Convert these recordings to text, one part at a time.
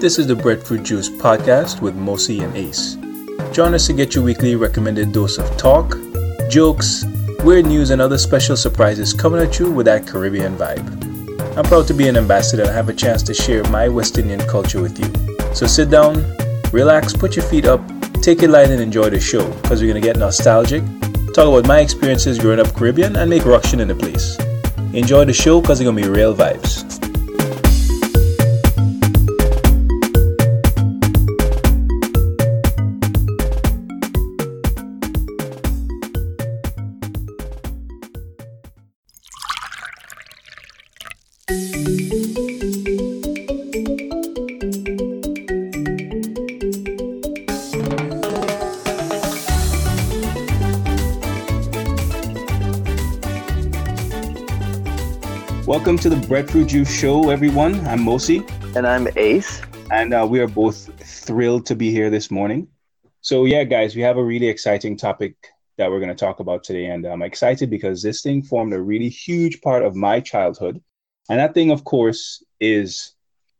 This is the Breadfruit Juice podcast with Mosi and Ace. Join us to get your weekly recommended dose of talk, jokes, weird news, and other special surprises coming at you with that Caribbean vibe. I'm proud to be an ambassador and have a chance to share my West Indian culture with you. So sit down, relax, put your feet up, take it light, and enjoy the show because we're going to get nostalgic, talk about my experiences growing up Caribbean, and make ruction in the place. Enjoy the show because it's going to be real vibes. Welcome to the Breadfruit Juice Show, everyone. I'm Mosi. And I'm Ace. And uh, we are both thrilled to be here this morning. So, yeah, guys, we have a really exciting topic that we're going to talk about today. And I'm excited because this thing formed a really huge part of my childhood. And that thing, of course, is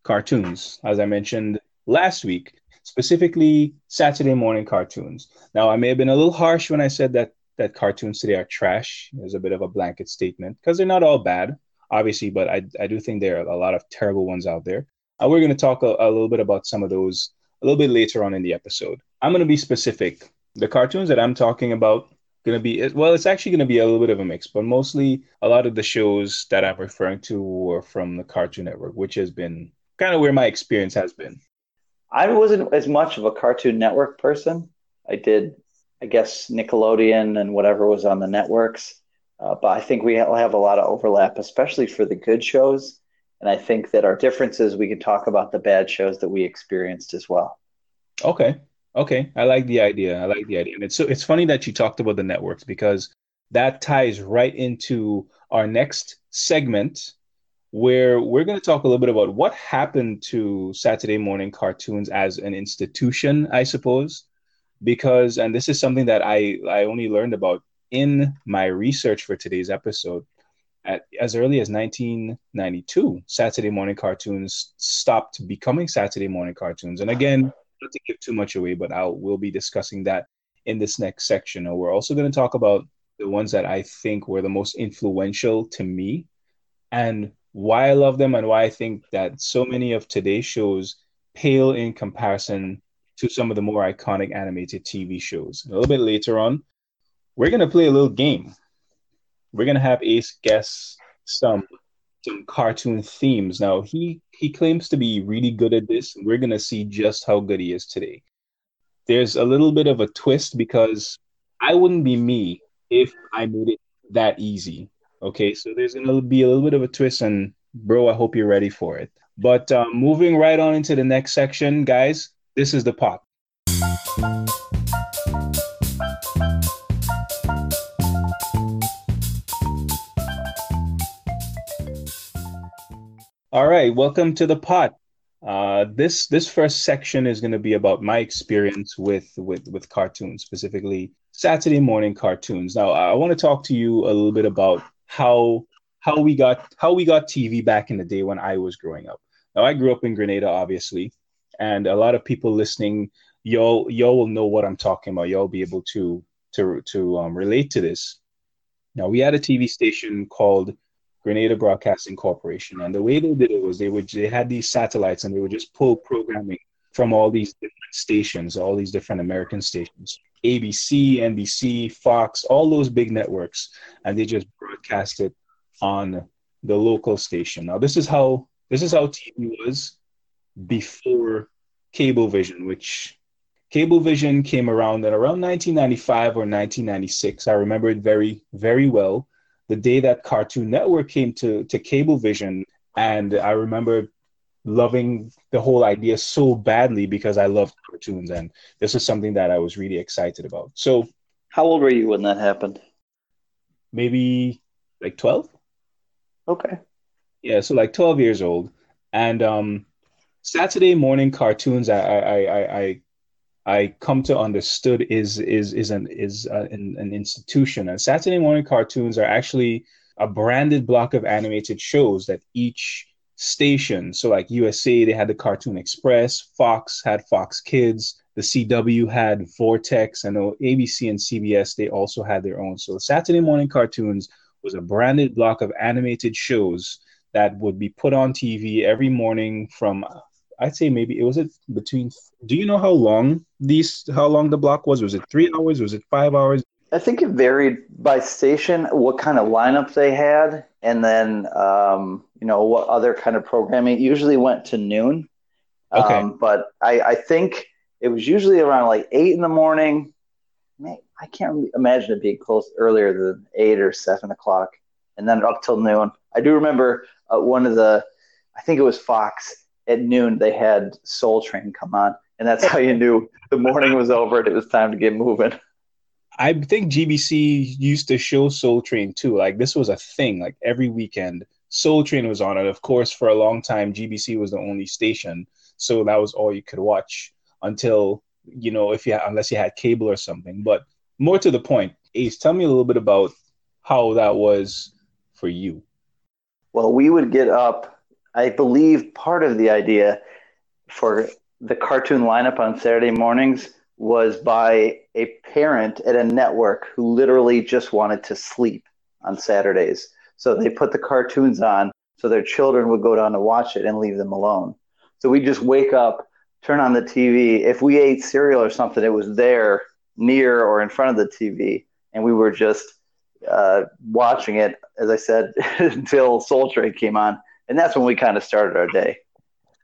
cartoons, as I mentioned last week, specifically Saturday morning cartoons. Now, I may have been a little harsh when I said that that cartoons today are trash. There's a bit of a blanket statement because they're not all bad obviously, but I, I do think there are a lot of terrible ones out there. Uh, we're going to talk a, a little bit about some of those a little bit later on in the episode. I'm going to be specific. The cartoons that I'm talking about going to be well it's actually going to be a little bit of a mix but mostly a lot of the shows that i'm referring to were from the cartoon network which has been kind of where my experience has been i wasn't as much of a cartoon network person i did i guess nickelodeon and whatever was on the networks uh, but I think we have a lot of overlap, especially for the good shows. And I think that our differences, we can talk about the bad shows that we experienced as well. Okay. Okay. I like the idea. I like the idea. And it's so it's funny that you talked about the networks because that ties right into our next segment where we're going to talk a little bit about what happened to Saturday morning cartoons as an institution, I suppose. Because and this is something that I I only learned about in my research for today's episode, at, as early as 1992, Saturday morning cartoons stopped becoming Saturday morning cartoons. And again, not to give too much away, but I will be discussing that in this next section. And we're also going to talk about the ones that I think were the most influential to me and why I love them and why I think that so many of today's shows pale in comparison to some of the more iconic animated TV shows. A little bit later on, we're gonna play a little game. We're gonna have Ace guess some some cartoon themes. Now he he claims to be really good at this. We're gonna see just how good he is today. There's a little bit of a twist because I wouldn't be me if I made it that easy. Okay, so there's gonna be a little bit of a twist, and bro, I hope you're ready for it. But um, moving right on into the next section, guys, this is the pot. All right, welcome to the pot. Uh, this this first section is going to be about my experience with with with cartoons, specifically Saturday morning cartoons. Now, I want to talk to you a little bit about how how we got how we got TV back in the day when I was growing up. Now, I grew up in Grenada, obviously, and a lot of people listening, y'all y'all will know what I'm talking about. Y'all be able to to to um, relate to this. Now, we had a TV station called Grenada Broadcasting Corporation. And the way they did it was they would they had these satellites and they would just pull programming from all these different stations, all these different American stations, ABC, NBC, Fox, all those big networks, and they just broadcast it on the local station. Now this is how this is how TV was before Cablevision, which Cablevision came around in around 1995 or 1996. I remember it very, very well the day that Cartoon Network came to to Cablevision, and I remember loving the whole idea so badly because I loved cartoons, and this is something that I was really excited about. So, how old were you when that happened? Maybe like twelve. Okay. Yeah, so like twelve years old, and um, Saturday morning cartoons. I I I, I I come to understood is is is an is uh, an, an institution. And Saturday morning cartoons are actually a branded block of animated shows that each station. So like USA, they had the Cartoon Express, Fox had Fox Kids, the CW had Vortexx, and ABC and CBS they also had their own. So Saturday morning cartoons was a branded block of animated shows that would be put on TV every morning from I'd say maybe it was it between do you know how long these how long the block was? Was it three hours? Was it five hours? I think it varied by station, what kind of lineup they had, and then um, you know what other kind of programming. It usually went to noon, okay. Um, but I, I think it was usually around like eight in the morning. I can't imagine it being close earlier than eight or seven o'clock, and then up till noon. I do remember uh, one of the, I think it was Fox at noon. They had Soul Train come on, and that's how you knew the morning was over and it was time to get moving. I think GBC used to show Soul Train too. Like this was a thing. Like every weekend, Soul Train was on and Of course, for a long time, GBC was the only station, so that was all you could watch until you know if you had, unless you had cable or something. But more to the point, Ace, tell me a little bit about how that was for you. Well, we would get up. I believe part of the idea for the cartoon lineup on Saturday mornings was by a parent at a network who literally just wanted to sleep on Saturdays. So they put the cartoons on so their children would go down to watch it and leave them alone. So we just wake up, turn on the TV. If we ate cereal or something, it was there near or in front of the TV, and we were just uh, watching it, as I said, until Soul Train came on, and that's when we kind of started our day.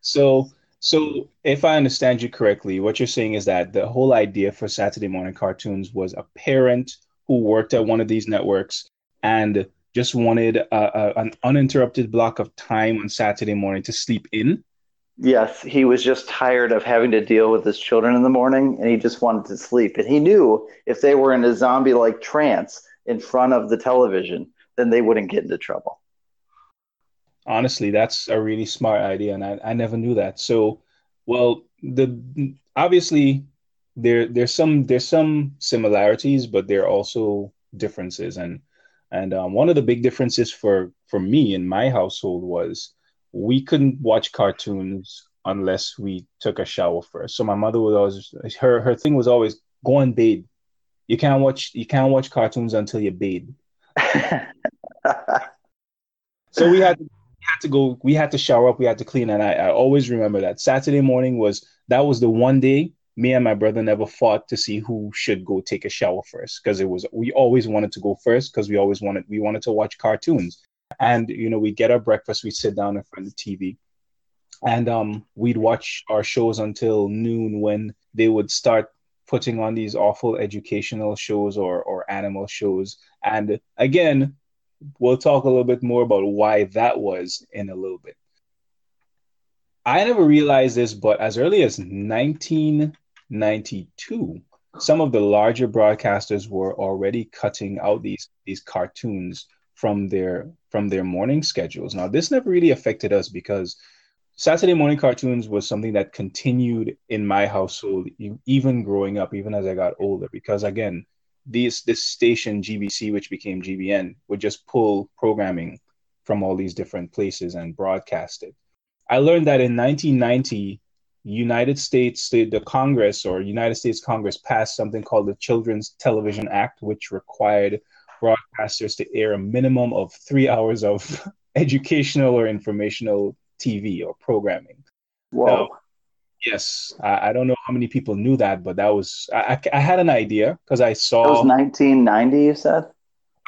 So so, if I understand you correctly, what you're saying is that the whole idea for Saturday morning cartoons was a parent who worked at one of these networks and just wanted a, a, an uninterrupted block of time on Saturday morning to sleep in. Yes, he was just tired of having to deal with his children in the morning and he just wanted to sleep. And he knew if they were in a zombie like trance in front of the television, then they wouldn't get into trouble honestly, that's a really smart idea, and I, I never knew that. So, well, the obviously there there's some there's some similarities, but there are also differences, and and um, one of the big differences for for me in my household was we couldn't watch cartoons unless we took a shower first. So my mother was always her her thing was always go and bathe. You can't watch you can't watch cartoons until you bathe. so we had to had to go, we had to shower up, we had to clean. And I, I always remember that Saturday morning was that was the one day me and my brother never fought to see who should go take a shower first. Because it was we always wanted to go first because we always wanted we wanted to watch cartoons. And you know we'd get our breakfast we'd sit down in front of the tv and um we'd watch our shows until noon when they would start putting on these awful educational shows or or animal shows. And again we'll talk a little bit more about why that was in a little bit. I never realized this, but as early as 1992, some of the larger broadcasters were already cutting out these these cartoons from their from their morning schedules. Now, this never really affected us because Saturday morning cartoons was something that continued in my household, even growing up, even as I got older. Because again, these this station GBC, which became GBN, would just pull programming from all these different places and broadcast it. I learned that in 1990, United States, the, the Congress or United States Congress passed something called the Children's Television Act, which required broadcasters to air a minimum of three hours of educational or informational TV or programming. Wow. Now, Yes, I, I, don't know how many people knew that, but that was I, I had an idea because I saw. It was 1990. You said.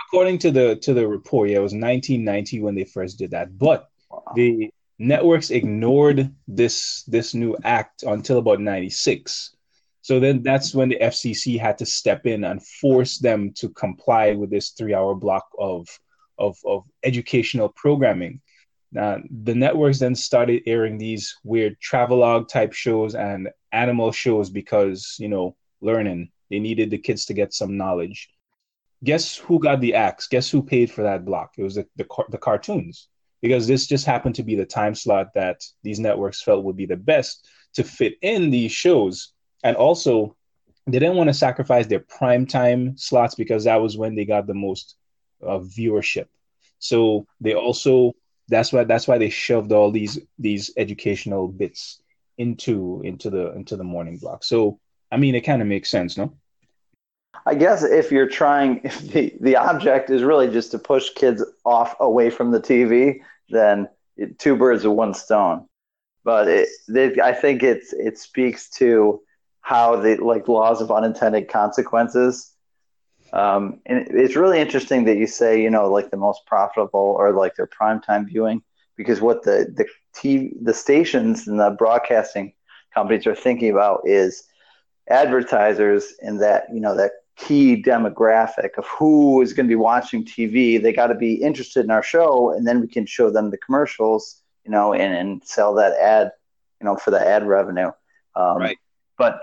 According to the to the report, yeah, it was 1990 when they first did that, but wow. the networks ignored this this new act until about 96. So then that's when the FCC had to step in and force them to comply with this three hour block of of, of educational programming. Now, the networks then started airing these weird travelogue type shows and animal shows because, you know, learning. They needed the kids to get some knowledge. Guess who got the axe? Guess who paid for that block? It was the, the, the cartoons because this just happened to be the time slot that these networks felt would be the best to fit in these shows. And also, they didn't want to sacrifice their prime time slots because that was when they got the most uh, viewership. So they also that's why that's why they shoved all these these educational bits into into the into the morning block. So I mean, it kind of makes sense, no? I guess if you're trying, if the, the object is really just to push kids off away from the TV, then it, two birds with one stone. But it, I think it's it speaks to how the like laws of unintended consequences. Um, and it's really interesting that you say you know like the most profitable or like their prime time viewing because what the the TV the stations and the broadcasting companies are thinking about is advertisers and that you know that key demographic of who is going to be watching TV. They got to be interested in our show, and then we can show them the commercials, you know, and, and sell that ad, you know, for the ad revenue. Um, right. But.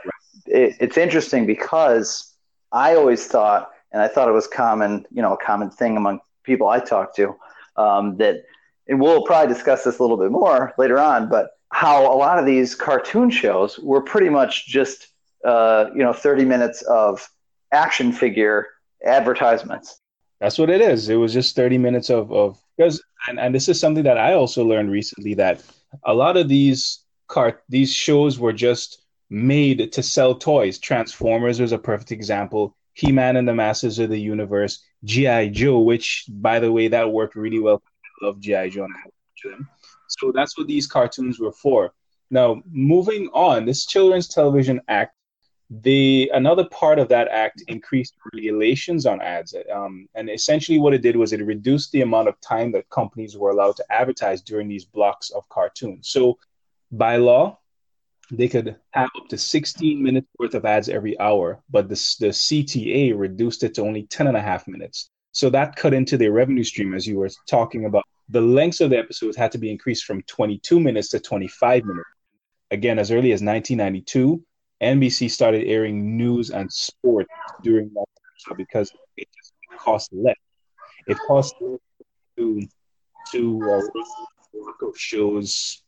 It, it's interesting because I always thought, and I thought it was common, you know, a common thing among people I talk to, um, that, and we'll probably discuss this a little bit more later on, but how a lot of these cartoon shows were pretty much just, uh, you know, 30 minutes of action figure advertisements. That's what it is. It was just 30 minutes of, of because and, and this is something that I also learned recently that a lot of these cart these shows were just made to sell toys. Transformers was a perfect example. He-Man and the Masters of the Universe, G.I. Joe, which by the way, that worked really well. I love G.I. Joe and I have them. So that's what these cartoons were for. Now, moving on, this Children's Television Act the another part of that act increased regulations on ads um, and essentially what it did was it reduced the amount of time that companies were allowed to advertise during these blocks of cartoons so by law they could have up to 16 minutes worth of ads every hour but the, the cta reduced it to only 10 and a half minutes. So that cut into their revenue stream as you were talking about. The lengths of the episodes had to be increased from 22 minutes to 25 minutes. Again as early as 1992 NBC started airing news and sport during that because it just cost less. It cost to to uh, shows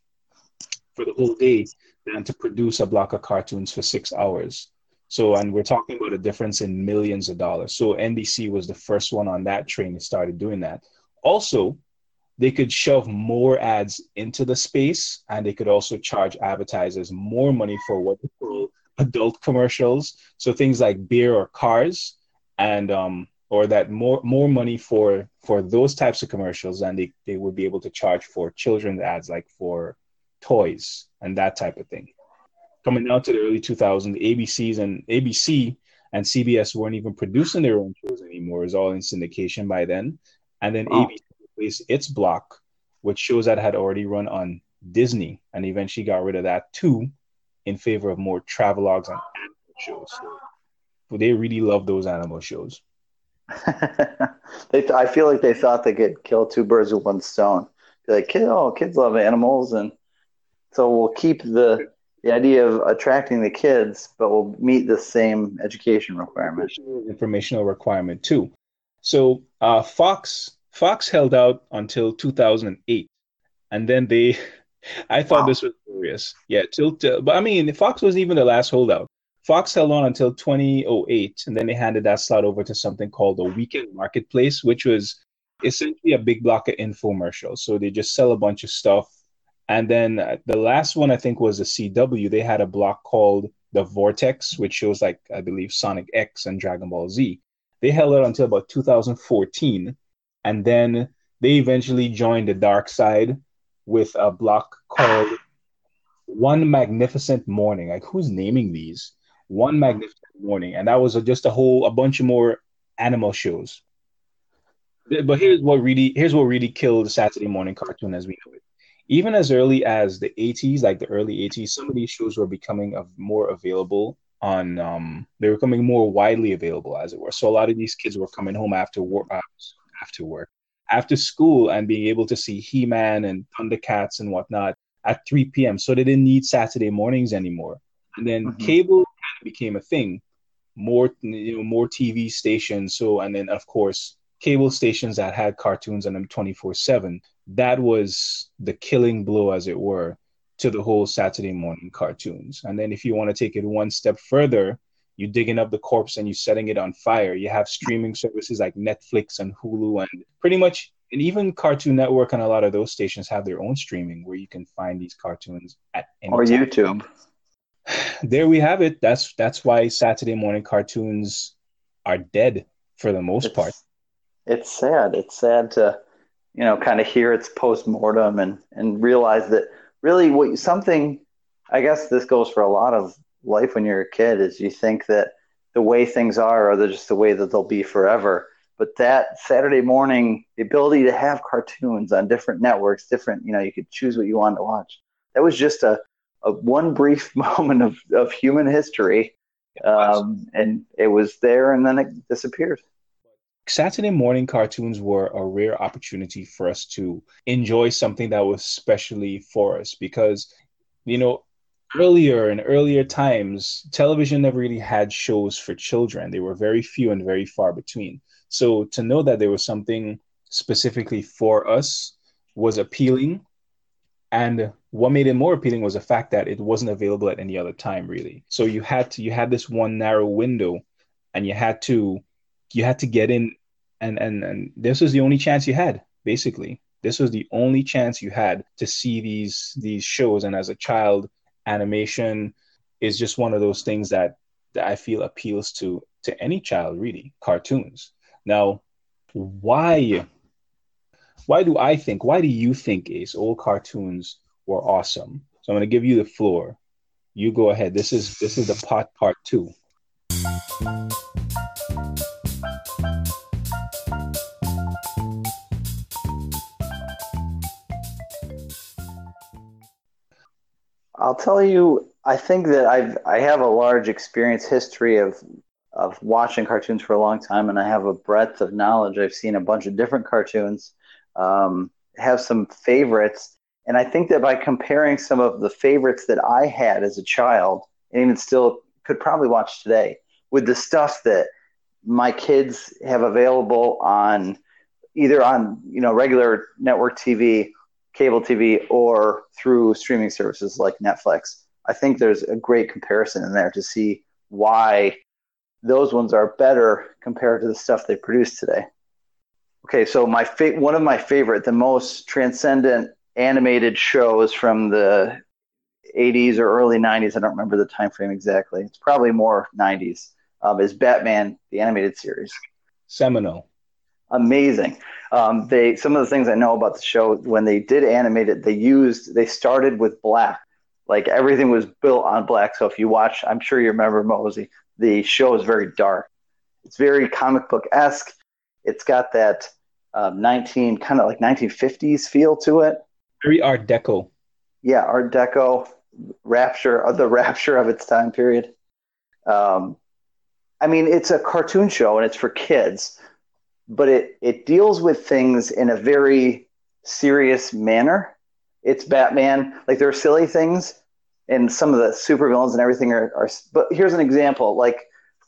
for the whole day than to produce a block of cartoons for six hours. So, and we're talking about a difference in millions of dollars. So, NBC was the first one on that train that started doing that. Also, they could shove more ads into the space and they could also charge advertisers more money for what they call adult commercials so things like beer or cars and um or that more more money for for those types of commercials and they, they would be able to charge for children's ads like for toys and that type of thing coming down to the early 2000s abcs and abc and cbs weren't even producing their own shows anymore it was all in syndication by then and then abc released its block which shows that had already run on disney and eventually got rid of that too in favor of more travelogues and animal shows. So they really love those animal shows. they, I feel like they thought they could kill two birds with one stone. Be like, kid, oh, kids love animals, and so we'll keep the the idea of attracting the kids, but we'll meet the same education requirement, informational requirement too. So uh, Fox Fox held out until 2008, and then they I thought wow. this was curious. Yeah, till, till, but I mean, Fox wasn't even the last holdout. Fox held on until 2008, and then they handed that slot over to something called the Weekend Marketplace, which was essentially a big block of infomercials. So they just sell a bunch of stuff. And then uh, the last one, I think, was the CW. They had a block called the Vortexx, which shows, like, I believe, Sonic X and Dragon Ball Z. They held it until about 2014. And then they eventually joined the dark side with a block called One Magnificent Morning. Like, who's naming these? One Magnificent Morning. And that was a, just a whole, a bunch of more animal shows. But here's what really, here's what really killed Saturday morning cartoon as we know it. Even as early as the 80s, like the early 80s, some of these shows were becoming more available on um they were becoming more widely available as it were so a lot of these kids were coming home after work uh, after work after school and being able to see He Man and Thundercats and whatnot at 3 p.m. So they didn't need Saturday mornings anymore. And then mm-hmm. cable became a thing. More, you know, more TV stations. So, and then of course, cable stations that had cartoons on them 24 7. That was the killing blow, as it were, to the whole Saturday morning cartoons. And then if you want to take it one step further, you're digging up the corpse and you're setting it on fire. You have streaming services like Netflix and Hulu and pretty much and even Cartoon Network and a lot of those stations have their own streaming where you can find these cartoons at any or time. YouTube. There we have it. That's that's why Saturday morning cartoons are dead for the most It's, part. It's sad. It's sad to, you know, kind of hear its post mortem and and realize that really what something. I guess this goes for a lot of life when you're a kid. Is you think that the way things are are just the way that they'll be forever. But that Saturday morning, the ability to have cartoons on different networks, different, you know, you could choose what you wanted to watch. That was just a, a one brief moment of, of human history. Um, and it was there and then it disappeared. Saturday morning cartoons were a rare opportunity for us to enjoy something that was specially for us because, you know, earlier in earlier times, television never really had shows for children. They were very few and very far between. So to know that there was something specifically for us was appealing. And what made it more appealing was the fact that it wasn't available at any other time, really. So you had to you had this one narrow window and you had to you had to get in and and and this was the only chance you had, basically. This was the only chance you had to see these these shows. And as a child, animation is just one of those things that, that I feel appeals to to any child, really. Cartoons. Now, why why do I think, why do you think Ace old cartoons were awesome? So I'm gonna give you the floor. You go ahead. This is this is the pot part two. I'll tell you, I think that I've I have a large experience history of of watching cartoons for a long time, and I have a breadth of knowledge. I've seen a bunch of different cartoons, um, have some favorites, and I think that by comparing some of the favorites that I had as a child, and even still could probably watch today, with the stuff that my kids have available on either on you know regular network TV cable TV or through streaming services like Netflix. I think there's a great comparison in there to see why those ones are better compared to the stuff they produce today. Okay, so my fa- one of my favorite, the most transcendent animated shows from the 80s or early 90s. I don't remember the time frame exactly. It's probably more 90s. Um, is Batman the animated series? Seminole. Amazing um, they some of the things I know about the show when they did animate it, they used they started with black, like everything was built on black. So if you watch, I'm sure you remember Mosi. The show is very dark. It's very comic book esque. It's got that um, 19 kind of like 1950s feel to it. Very Art Deco. Yeah, Art Deco, rapture of the rapture of its time period. Um, I mean, it's a cartoon show and it's for kids but it it deals with things in a very serious manner. It's Batman. Like there are silly things, and some of the supervillains and everything are, are. But here's an example: like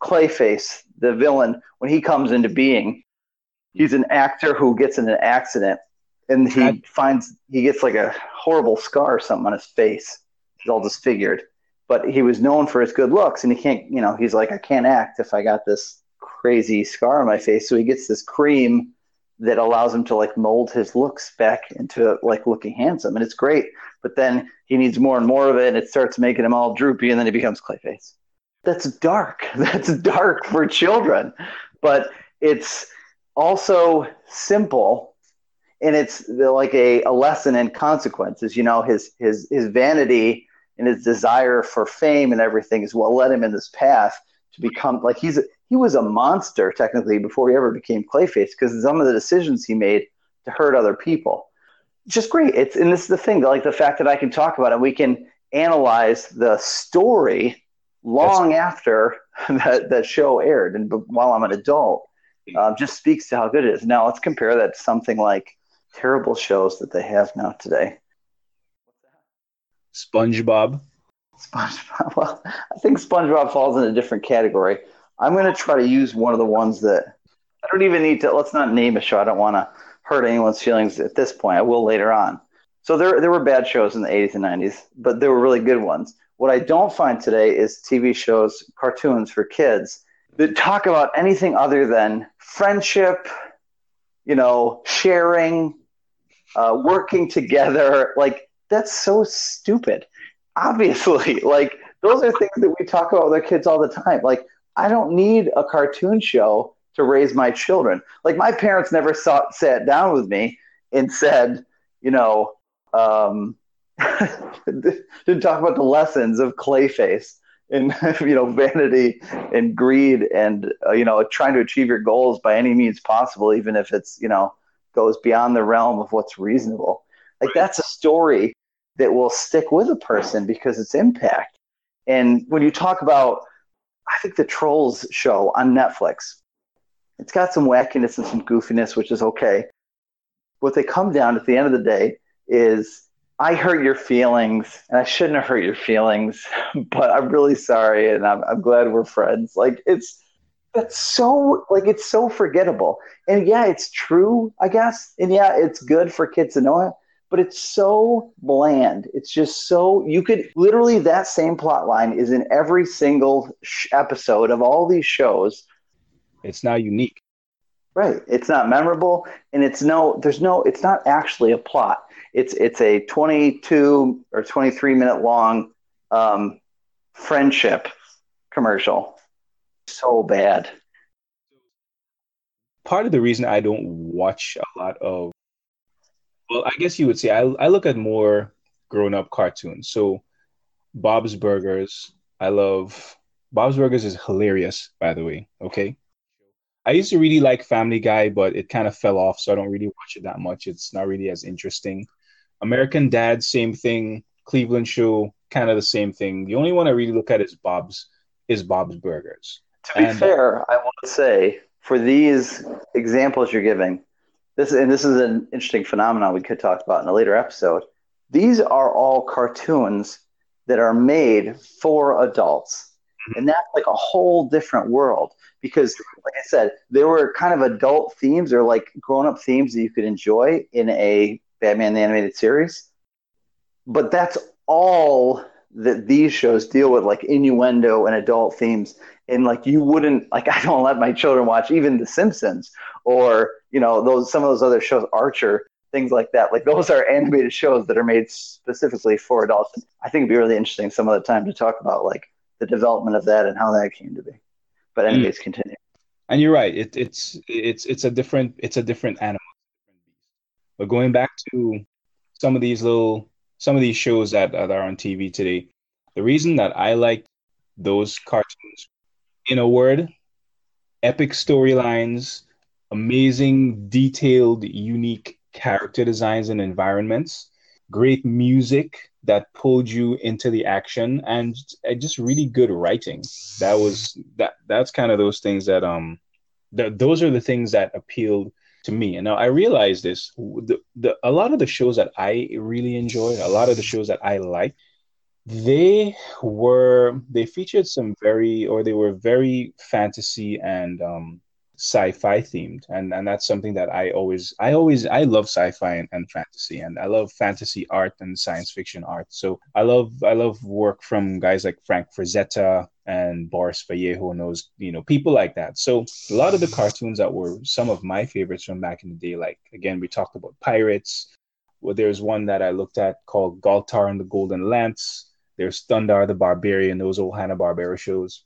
Clayface, the villain, when he comes into being, he's an actor who gets in an accident, and he finds he gets like a horrible scar or something on his face. He's all disfigured, but he was known for his good looks, and he can't. You know, he's like, I can't act if I got this crazy scar on my face. So he gets this cream that allows him to like mold his looks back into like looking handsome, and it's great. But then he needs more and more of it, and it starts making him all droopy, and then he becomes Clayface. That's dark. That's dark for children, but it's also simple, and it's like a, a lesson in consequences. You know, his his his vanity and his desire for fame and everything is what led him in this path to become like he's he was a monster technically before he ever became Clayface because some of the decisions he made to hurt other people. Just great. It's and this is the thing, like the fact that I can talk about it, and we can analyze the story long That's... after that, that show aired, and while I'm an adult, um, just speaks to how good it is. Now let's compare that to something like terrible shows that they have now today. SpongeBob. SpongeBob. Well, I think SpongeBob falls in a different category. I'm going to try to use one of the ones that I don't even need to. Let's not name a show. I don't want to hurt anyone's feelings at this point. I will later on. So there, there were bad shows in the 80s and 90s, but there were really good ones. What I don't find today is TV shows, cartoons for kids that talk about anything other than friendship, you know, sharing, uh, working together. Like that's so stupid. Obviously, like those are things that we talk about with our kids all the time. Like I don't need a cartoon show to raise my children. Like my parents never sat down with me and said, you know, um, didn't talk about the lessons of Clayface and you know vanity and greed and uh, you know trying to achieve your goals by any means possible, even if it's you know goes beyond the realm of what's reasonable. Like that's a story that will stick with a person because its impact. And when you talk about, I think the Trolls show on Netflix, it's got some wackiness and some goofiness, which is okay. What they come down at the end of the day is I hurt your feelings, and I shouldn't have hurt your feelings, but I'm really sorry, and I'm, I'm glad we're friends. Like it's that's so like it's so forgettable, and yeah, it's true, I guess, and yeah, it's good for kids to know it, but it's so bland. It's just so you could literally that same plot line is in every single sh- episode of all these shows. It's not unique. Right. It's not memorable and it's no there's no it's not actually a plot. It's it's a 22 or 23 minute long um, friendship commercial. So bad. Part of the reason I don't watch a lot of well, I guess you would say I I look at more grown up cartoons. So Bob's Burgers, I love Bob's Burgers is hilarious, by the way. Okay. I used to really like Family Guy, but it kind of fell off, so I don't really watch it that much. It's not really as interesting. American Dad, same thing. Cleveland Show, kind of the same thing. The only one I really look at is Bob's is Bob's Burgers. To be and, fair, I want to say for these examples you're giving, this and this is an interesting phenomenon we could talk about in a later episode. These are all cartoons that are made for adults. Mm-hmm. And that's like a whole different world because like I said, there were kind of adult themes or like grown up themes that you could enjoy in a Batman the animated series. But that's all that these shows deal with, like innuendo and adult themes. And like you wouldn't like I don't let my children watch even The Simpsons or you know those some of those other shows, Archer, things like that. Like those are animated shows that are made specifically for adults. I think it'd be really interesting some other time to talk about like the development of that and how that came to be. But hmm. anyways, mm. continue. And you're right. It, it's it's it's a different it's a different animal. But going back to some of these little some of these shows that, that are on TV today, the reason that I like those cartoons, in a word, epic storylines, amazing, detailed, unique character designs and environments, great music that pulled you into the action, and just really good writing. That was that. That's kind of those things that um, that those are the things that appealed to me. And now I realize this: the, the a lot of the shows that I really enjoy, a lot of the shows that I like, they were they featured some very or they were very fantasy and um, sci-fi themed. And and that's something that i always i always i love sci-fi and, and, fantasy. And i love fantasy art and science fiction art. So i love i love work from guys like frank frazetta and boris vallejo and those you know people like that. So a lot of the cartoons that were some of my favorites from back in the day like again we talked about pirates. Well there's one that i looked at called galtar and the golden lance there's thundarr the barbarian those old hanna-barbera shows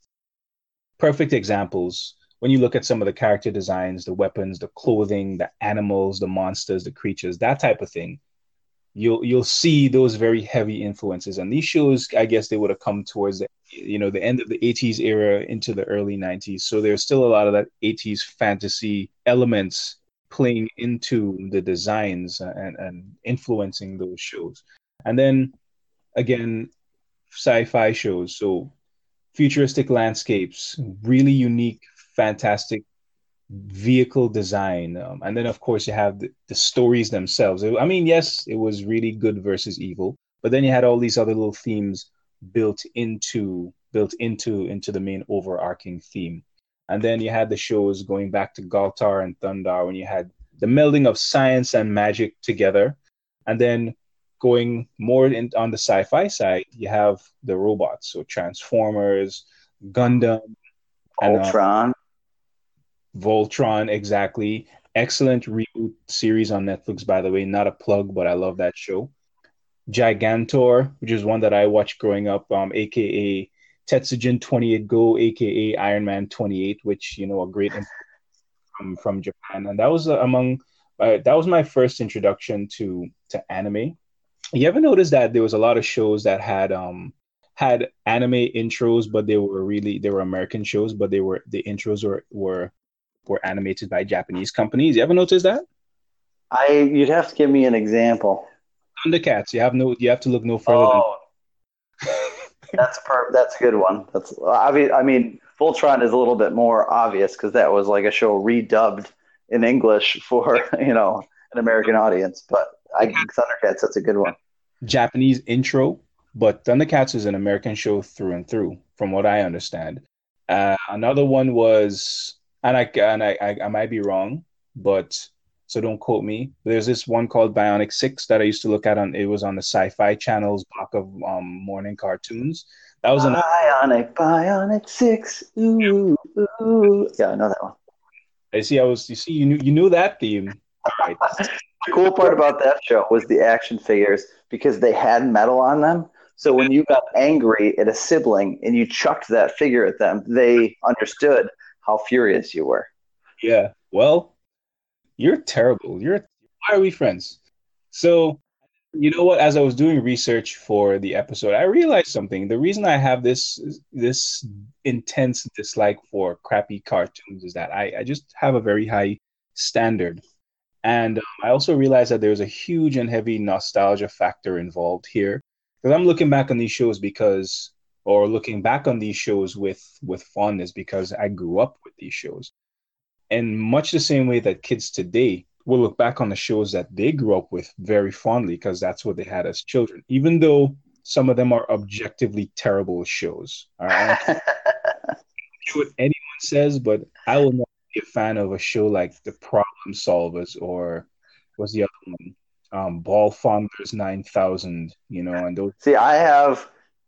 perfect examples when you look at some of the character designs, the weapons, the clothing, the animals, the monsters, the creatures, that type of thing, you'll you'll see those very heavy influences. And these shows, I guess, they would have come towards the you know the end of the 80s era into the early 90s. So there's still a lot of that 80s fantasy elements playing into the designs and, and influencing those shows. And then again, sci-fi shows. So futuristic landscapes, really unique fantastic vehicle design. Um, and then of course you have the, the stories themselves. I mean yes it was really good versus evil but then you had all these other little themes built into built into into the main overarching theme. And then you had the shows going back to galtar and thundarr when you had the melding of science and magic together. And then going more in, on the sci-fi side you have the robots so transformers gundam ultron Voltron, exactly. Excellent reboot series on Netflix, by the way. Not a plug, but I love that show. Gigantor, which is one that I watched growing up, um, aka Tetsujin 28 Go, aka Iron Man 28, which you know a great from from Japan, and that was uh, among uh, that was my first introduction to to anime. You ever notice that there was a lot of shows that had um had anime intros, but they were really they were American shows, but they were the intros were were were animated by Japanese companies. You ever notice that? I you'd have to give me an example. Thundercats. You have no. You have to look no further. Oh, than... that's per. That's a good one. That's obvious. I mean, Voltron is a little bit more obvious because that was like a show redubbed in English for you know an American audience. But I think Thundercats. That's a good one. Japanese intro, but Thundercats is an American show through and through, from what I understand. Uh, another one was, and I and I, I, I might be wrong, but so don't quote me. There's this one called Bionic Six that I used to look at on. It was on the Sci-Fi Channel's block of um, morning cartoons. That was an Bionic Bionic Six. Ooh, ooh. Yeah, I know that one. I see. I was. You see, you knew you knew that theme. Right. the cool part about that show was the action figures because they had metal on them. So when you got angry at a sibling and you chucked that figure at them, they understood how furious you were. Yeah. Well, you're terrible. You're why are we friends? So, you know what? As I was doing research for the episode, I realized something. The reason I have this this intense dislike for crappy cartoons is that I, I just have a very high standard. And um, I also realized that there's a huge and heavy nostalgia factor involved here. Because I'm looking back on these shows because, or looking back on these shows with with fondness because I grew up with these shows And much the same way that kids today will look back on the shows that they grew up with very fondly because that's what they had as children, even though some of them are objectively terrible shows. All right. what anyone says, but I will not a fan of a show like The Problem Solverz or what's the other one? Um, Ball Fonders 9000, you know, and those. See, I have,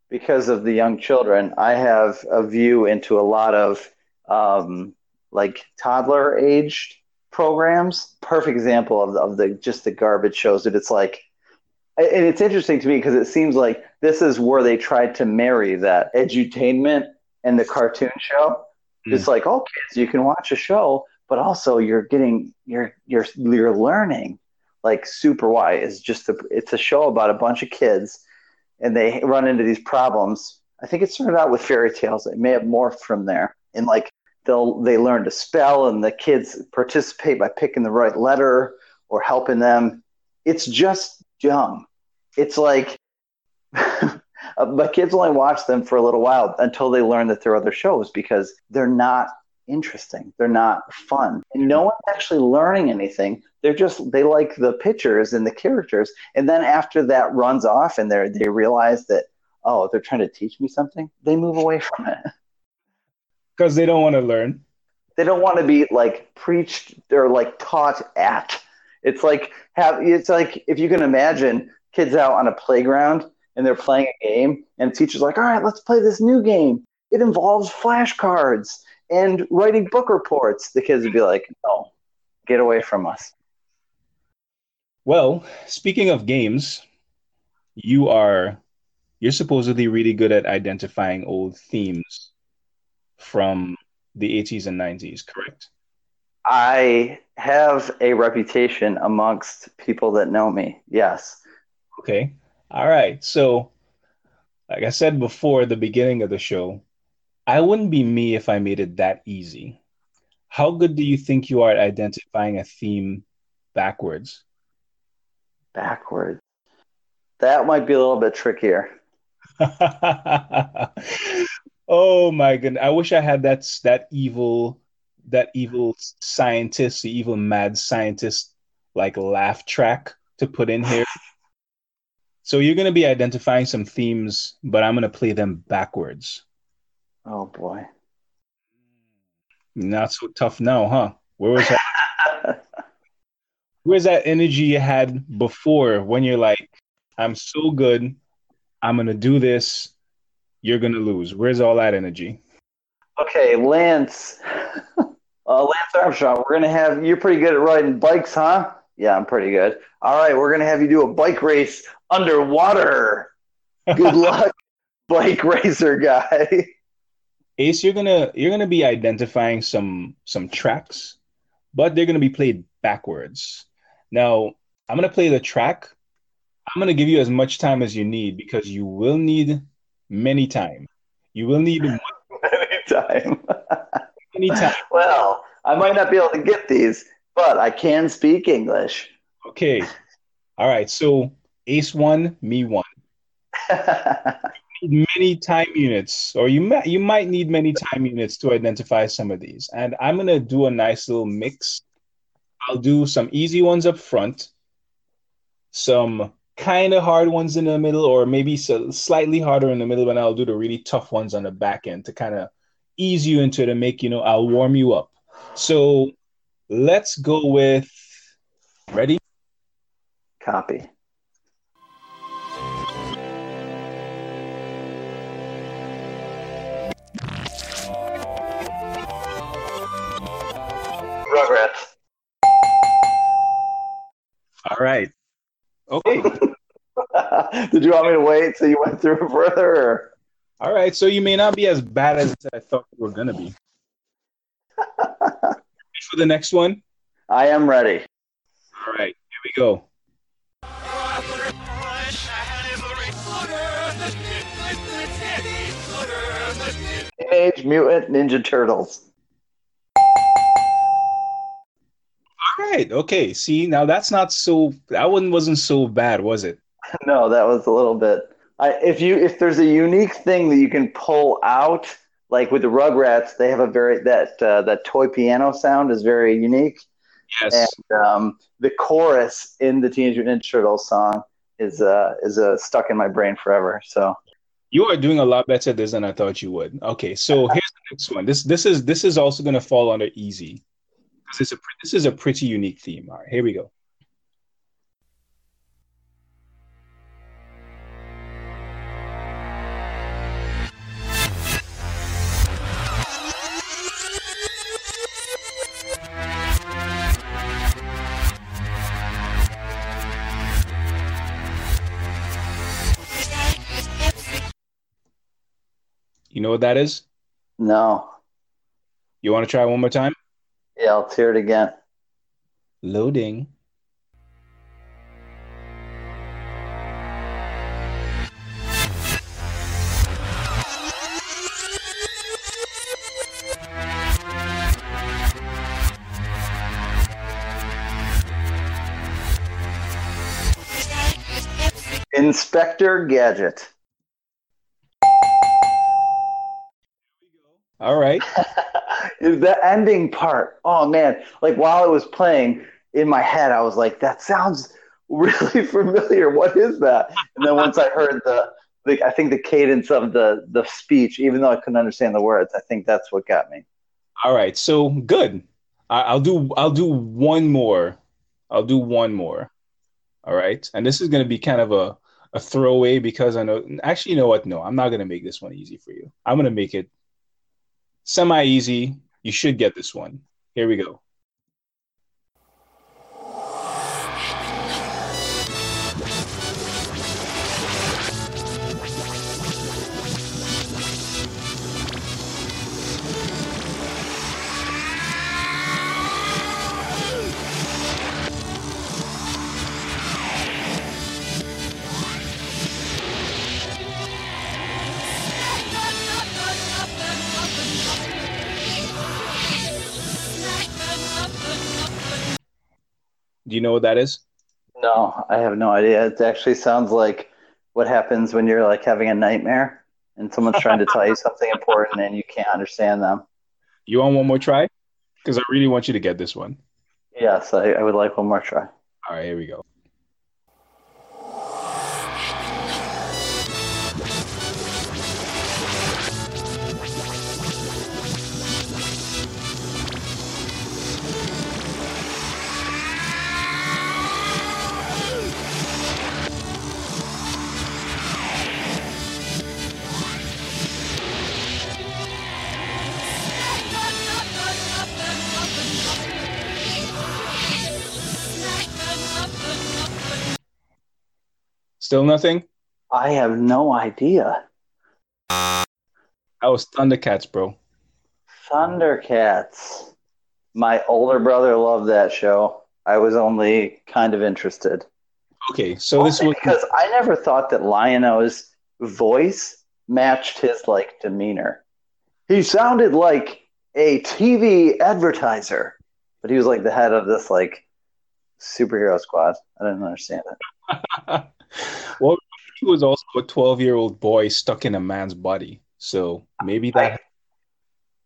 because of the young children, I have a view into a lot of um, like toddler aged programs. Perfect example of of the just the garbage shows that it's like and it's interesting to me because it seems like this is where they tried to marry that edutainment and the cartoon show. Mm. It's like, oh, kids, you can watch a show, but also you're getting you're you're you're learning. Like Super Why is just a it's a show about a bunch of kids, and they run into these problems. I think it started out with fairy tales. It may have morphed from there, and like they'll they learn to spell and the kids participate by picking the right letter or helping them it's just dumb it's like Uh, but kids only watch them for a little while until they learn that there are other shows because they're not interesting. They're not fun. And no one's actually learning anything. They're just they like the pictures and the characters. And then after that runs off and they they realize that oh they're trying to teach me something they move away from it. Because they don't want to learn. They don't want to be like preached or like taught at. It's like have it's like if you can imagine kids out on a playground and they're playing a game and the teacher's like, all right, let's play this new game. It involves flashcards and writing book reports. The kids would be like, no, get away from us. Well, speaking of games, you are you're supposedly really good at identifying old themes from the 80s and 90s, correct? I have a reputation amongst people that know me. Yes. Okay. All right. So, like I said before the beginning of the show, I wouldn't be me if I made it that easy. How good do you think you are at identifying a theme backwards? Backwards. That might be a little bit trickier. Oh my goodness! I wish I had that that evil that evil scientist, the evil mad scientist, like laugh track to put in here. so you're going to be identifying some themes, but I'm going to play them backwards. Oh boy! Not so tough now, huh? Where was that? Where's that energy you had before when you're like, I'm so good, I'm going to do this you're gonna lose. Where's all that energy? Okay, Lance. Uh, Lance Armstrong, we're gonna have you're pretty good at riding bikes, huh? Yeah, I'm pretty good. All right, we're gonna have you do a bike race underwater. Good luck, bike racer guy. Ace, you're gonna you're gonna be identifying some some tracks, but they're gonna be played backwards. Now, I'm gonna play the track. I'm gonna give you as much time as you need because you will need many time. You will need many time. many time. Well, I might not be able to get these, but I can speak English. Okay. All right. So Ace one, me one. need many time units, or you might you might need many time units to identify some of these. And I'm gonna do a nice little mix. I'll do some easy ones up front, some kind of hard ones in the middle, or maybe so slightly harder in the middle, and I'll do the really tough ones on the back end to kind of ease you into it and make you know I'll warm you up. So let's go with ready. Copy. Rugrats. All right. Okay. Did you want me to wait so you went through further? Or? All right. So you may not be as bad as I thought you were gonna be. For the next one. I am ready. All right. Here we go. Teenage Mutant Ninja Turtles. All right. Okay. See, now that's not so. That one wasn't so bad, was it? No, that was a little bit. I, if you if there's a unique thing that you can pull out, like with the Rugrats, they have a very that uh, that toy piano sound is very unique. Yes. And um, the chorus in the Teenage Mutant Ninja Turtles song is uh is uh, stuck in my brain forever. So You are doing a lot better this than I thought you would. Okay, so here's the next one. This this is this is also going to fall under easy because it's a this is a pretty unique theme. All right, here we go. Know what that is? no, You want to try one more time? yeah, let's hear it again. Loading. Inspector Gadget. All right. the ending part. Oh man! Like while it was playing in my head, I was like, "That sounds really familiar. What is that?" And then once I heard the, the I think the cadence of the the speech, even though I couldn't understand the words, I think that's what got me. All right. So good. I, I'll do I'll do one more. I'll do one more. All right. And this is going to be kind of a a throwaway because I know actually you know what? No, I'm not going to make this one easy for you. I'm going to make it semi easy. You should get this one. Here we go. Do you know what that is? No, I have no idea. It actually sounds like what happens when you're like having a nightmare and someone's trying to tell you something important and you can't understand them. You want one more try? Because I really want you to get this one. Yes, I, I would like one more try. All right, here we go. Still nothing? I have no idea. That was Thundercats, bro. Thundercats. My older brother loved that show. I was only kind of interested. Okay, so this was because I never thought that Lion-O's voice matched his like demeanor. He sounded like a TV advertiser, but he was like the head of this like superhero squad. I didn't understand it. well, he was also a 12 year old boy stuck in a man's body. So maybe that.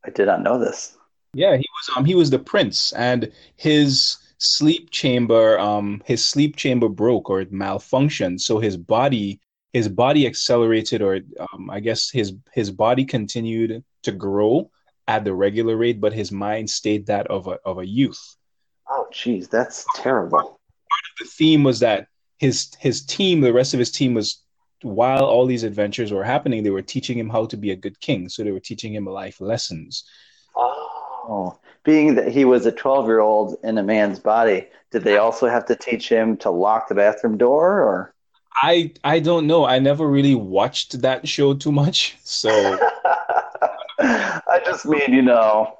I did not know this. Yeah, he was. Um, he was the prince, and his sleep chamber, um, his sleep chamber broke or it malfunctioned. So his body, his body accelerated, or um, I guess his his body continued to grow at the regular rate, but his mind stayed that of a of a youth. Oh, geez, that's terrible. The theme was that his his team, the rest of his team was while all these adventures were happening, they were teaching him how to be a good king. So they were teaching him life lessons. Oh, being that he was a 12 year old in a man's body, did they also have to teach him to lock the bathroom door or? I I don't know. I never really watched that show too much. So I just mean, you know,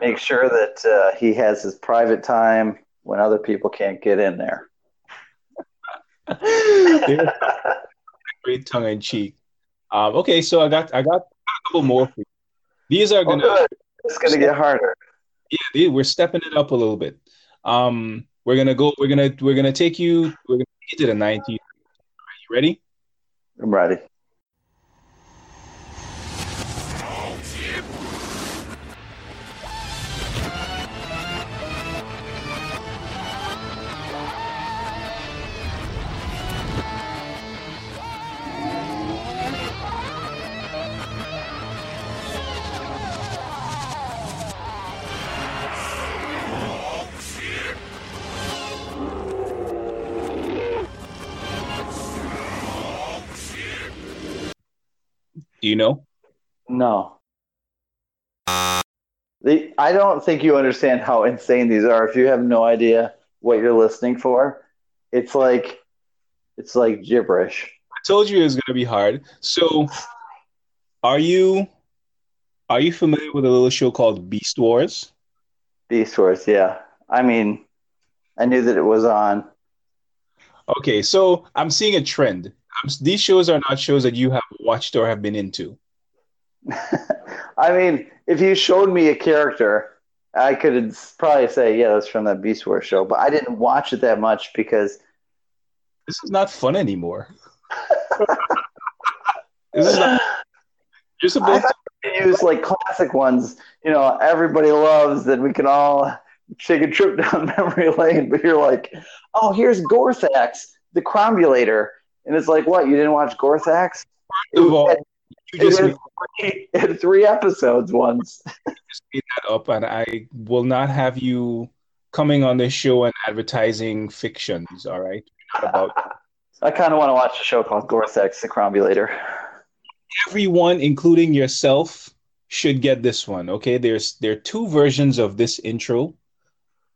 make sure that uh, he has his private time when other people can't get in there. Great tongue in cheek. Um, okay, so I got I got a couple more for you. These are Oh, gonna good. It's going to get harder. yeah, they- we're stepping it up a little bit. Um, we're gonna go. We're gonna we're gonna take you. We're gonna take you to the 90s. Are you ready? I'm ready. Do you know? No. The, I don't think you understand how insane these are. If you have no idea what you're listening for, it's like it's like gibberish. I told you it was gonna be hard. So, are you are you familiar with a little show called Beast Wars? Beast Wars, yeah. I mean, I knew that it was on. Okay, so I'm seeing a trend. These shows are not shows that you have watched or have been into. I mean, if you showed me a character, I could probably say, yeah, that's from that Beast Wars show. But I didn't watch it that much because This is not fun anymore. This is not, you're supposed you use like classic ones. You know, everybody loves that we can all take a trip down memory lane. But you're like, oh, here's Gorthax, the Crombulator, and it's like, what? You didn't watch Gorthax? First of all, It you just it made three, three episodes once. that up, and I will not have you coming on this show and advertising fictions. All right, about I kind of want to watch a show called Gorthax, the Crombulator. everyone, including yourself, should get this one. Okay, there's there are two versions of this intro,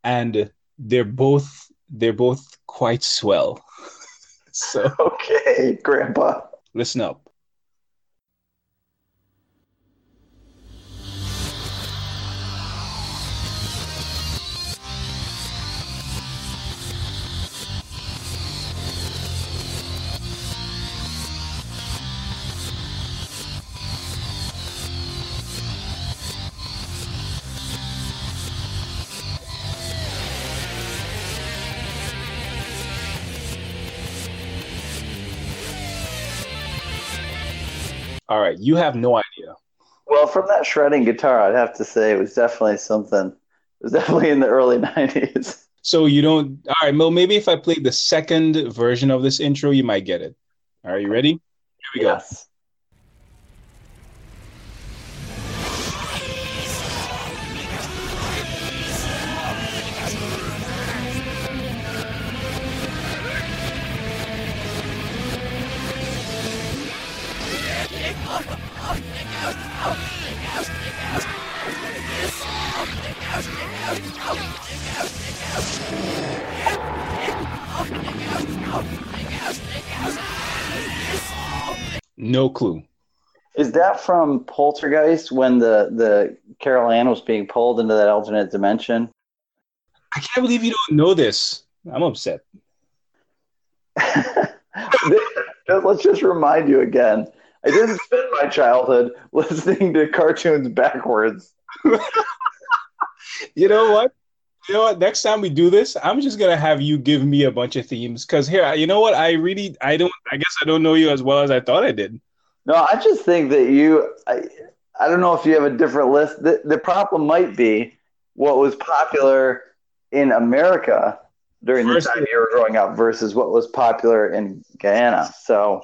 and they're both they're both quite swell. so Okay, Grandpa. listen up. All right, you have no idea. Well, from that shredding guitar, I'd have to say it was definitely something. It was definitely in the early '90s. So you don't. All right, well, maybe if I played the second version of this intro, you might get it. All right, you ready? Here we go. No clue. Is that from Poltergeist when the the Carol Anne was being pulled into that alternate dimension? I can't believe you don't know this. I'm upset. Let's just remind you again. I didn't spend my childhood listening to cartoons backwards. you know what? You know what? Next time we do this, I'm just gonna have you give me a bunch of themes because here, you know what? I really, I don't. I guess I don't know you as well as I thought I did. No, I just think that you. I, I don't know if you have a different list. The, the problem might be what was popular in America during the time you were growing up versus what was popular in Guyana. So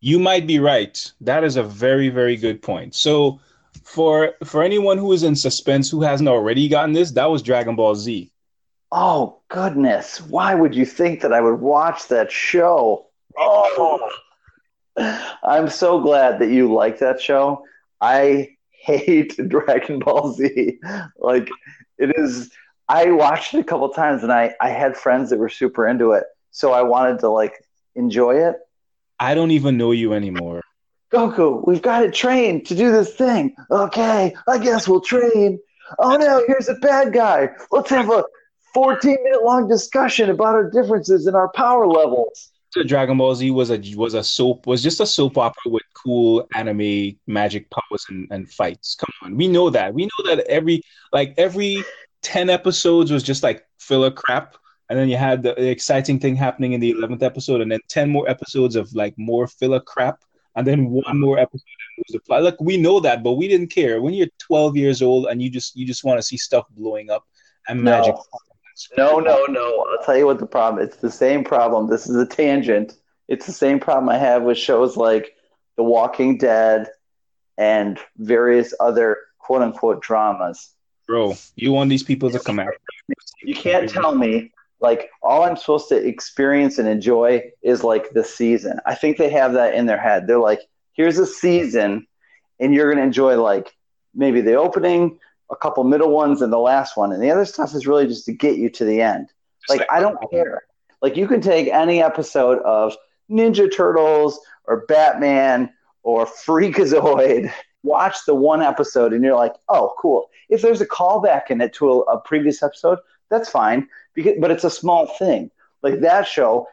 you might be right. That is a very, very good point. So for for anyone who is in suspense who hasn't already gotten this, that was Dragon Ball Z. Oh goodness! Why would you think that I would watch that show? Oh, I'm so glad that you like that show. I hate Dragon Ball Z. Like it is. I watched it a couple times, and I I had friends that were super into it, so I wanted to like enjoy it. I don't even know you anymore. Goku, we've got to train to do this thing. Okay, I guess we'll train. Oh no, here's a bad guy. Let's have a 14 minute long discussion about our differences in our power levels. So Dragon Ball Z was a was a soap was just a soap opera with cool anime magic powers and, and fights. Come on, we know that. We know that every like every 10 episodes was just like filler crap and then you had the exciting thing happening in the 11th episode and then 10 more episodes of like more filler crap and then one more episode plot. Look, we know that, but we didn't care. When you're 12 years old and you just you just want to see stuff blowing up and magic. No, no, no. I'll tell you what the problem. It's the same problem. This is a tangent. It's the same problem I have with shows like The Walking Dead and various other quote unquote dramas. Bro, you want these people to come out. You can't tell me like all I'm supposed to experience and enjoy is like the season. I think they have that in their head. They're like, here's a season, and you're gonna enjoy like maybe the opening, a couple middle ones, and the last one. And the other stuff is really just to get you to the end. Like I don't care. Like you can take any episode of Ninja Turtles or Batman or Freakazoid, watch the one episode, and you're like, oh, cool. If there's a callback in it to a, a previous episode, that's fine because, but it's a small thing. Like that show,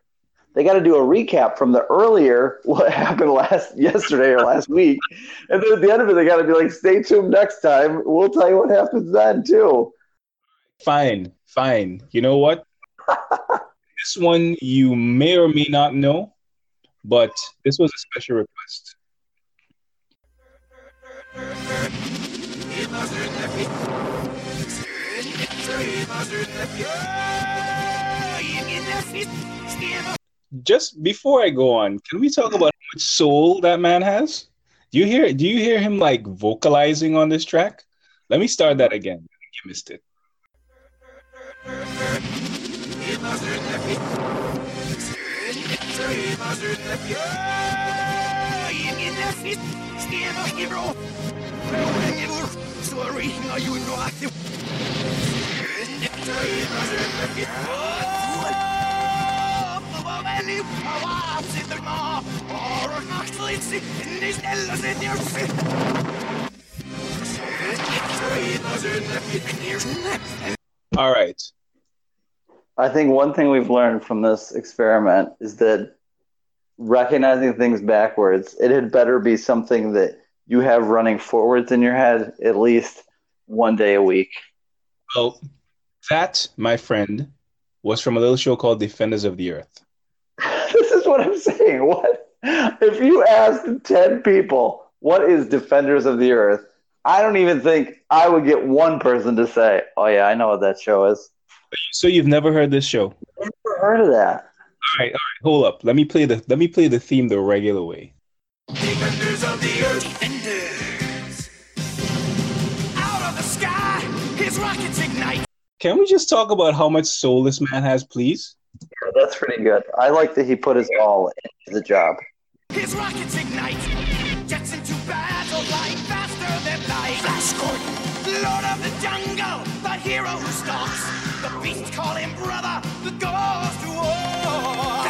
they got to do a recap from the earlier what happened last yesterday or last week, and then at the end of it, they got to be like, "Stay tuned next time. We'll tell you what happens then too." Fine, fine. You know what? this one you may or may not know, but this was a special request. Just before I go on, can we talk about how much soul that man has? Do you hear? Do you hear him like vocalizing on this track? Let me start that again. You missed it. All right. I think one thing we've learned from this experiment is that recognizing things backwards, it had better be something that you have running forwards in your head at least one day a week. Well, that, my friend, was from a little show called Defenders of the Earth. this is what I'm saying. What if you asked 10 people what is Defenders of the Earth? I don't even think I would get one person to say, "Oh yeah, I know what that show is." So you've never heard this show? Never heard of that. All right, all right, hold up. Let me play the let me play the theme the regular way. Defenders of the Earth. Can we just talk about how much soul this man has, please? Yeah, that's pretty good. I like that he put his all into the job. His rockets ignite. Jets into battle, flying faster than light. Flash Gordon, Lord of the Jungle, the hero who stalks. The beasts call him brother, the goes to war.